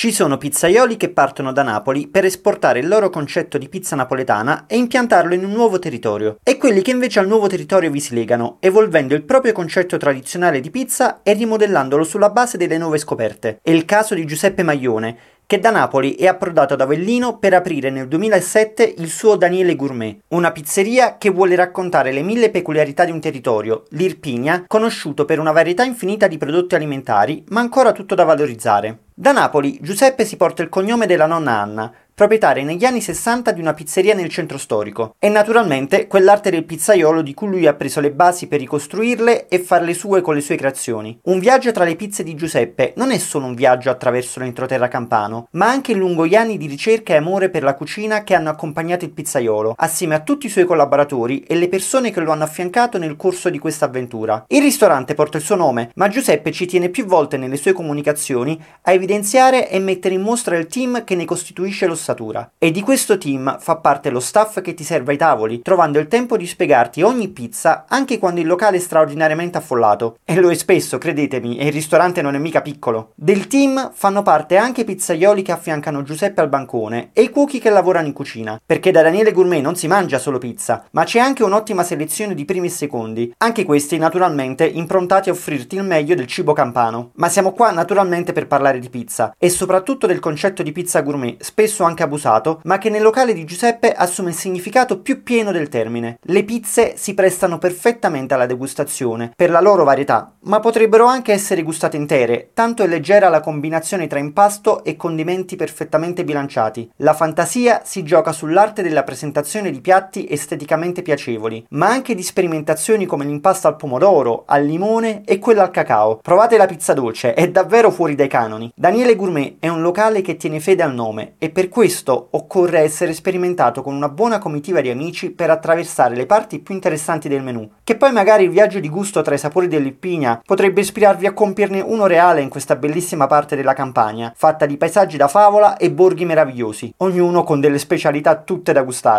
Ci sono pizzaioli che partono da Napoli per esportare il loro concetto di pizza napoletana e impiantarlo in un nuovo territorio, e quelli che invece al nuovo territorio vi si legano, evolvendo il proprio concetto tradizionale di pizza e rimodellandolo sulla base delle nuove scoperte. È il caso di Giuseppe Maglione, che da Napoli è approdato ad Avellino per aprire nel 2007 il suo Daniele Gourmet, una pizzeria che vuole raccontare le mille peculiarità di un territorio, l'Irpinia, conosciuto per una varietà infinita di prodotti alimentari, ma ancora tutto da valorizzare. Da Napoli Giuseppe si porta il cognome della nonna Anna, proprietaria negli anni 60 di una pizzeria nel centro storico, e naturalmente quell'arte del pizzaiolo di cui lui ha preso le basi per ricostruirle e farle sue con le sue creazioni. Un viaggio tra le pizze di Giuseppe non è solo un viaggio attraverso l'entroterra campano, ma anche lungo gli anni di ricerca e amore per la cucina che hanno accompagnato il pizzaiolo, assieme a tutti i suoi collaboratori e le persone che lo hanno affiancato nel corso di questa avventura. Il ristorante porta il suo nome, ma Giuseppe ci tiene più volte nelle sue comunicazioni a evidenziare e mettere in mostra il team che ne costituisce lo ossatura. E di questo team fa parte lo staff che ti serve ai tavoli, trovando il tempo di spiegarti ogni pizza anche quando il locale è straordinariamente affollato. E lo è spesso, credetemi, e il ristorante non è mica piccolo. Del team fanno parte anche i pizzaioli che affiancano Giuseppe al bancone e i cuochi che lavorano in cucina, perché da Daniele Gourmet non si mangia solo pizza, ma c'è anche un'ottima selezione di primi e secondi, anche questi naturalmente improntati a offrirti il meglio del cibo campano. Ma siamo qua naturalmente per parlare di pizza e soprattutto del concetto di pizza gourmet, spesso anche anche abusato, ma che nel locale di Giuseppe assume il significato più pieno del termine. Le pizze si prestano perfettamente alla degustazione, per la loro varietà, ma potrebbero anche essere gustate intere, tanto è leggera la combinazione tra impasto e condimenti perfettamente bilanciati. La fantasia si gioca sull'arte della presentazione di piatti esteticamente piacevoli, ma anche di sperimentazioni come l'impasto al pomodoro, al limone e quello al cacao. Provate la pizza dolce, è davvero fuori dai canoni. Daniele Gourmet è un locale che tiene fede al nome e per questo questo occorre essere sperimentato con una buona comitiva di amici per attraversare le parti più interessanti del menù, che poi magari il viaggio di gusto tra i sapori dell'Ippigna potrebbe ispirarvi a compierne uno reale in questa bellissima parte della campagna, fatta di paesaggi da favola e borghi meravigliosi, ognuno con delle specialità tutte da gustare.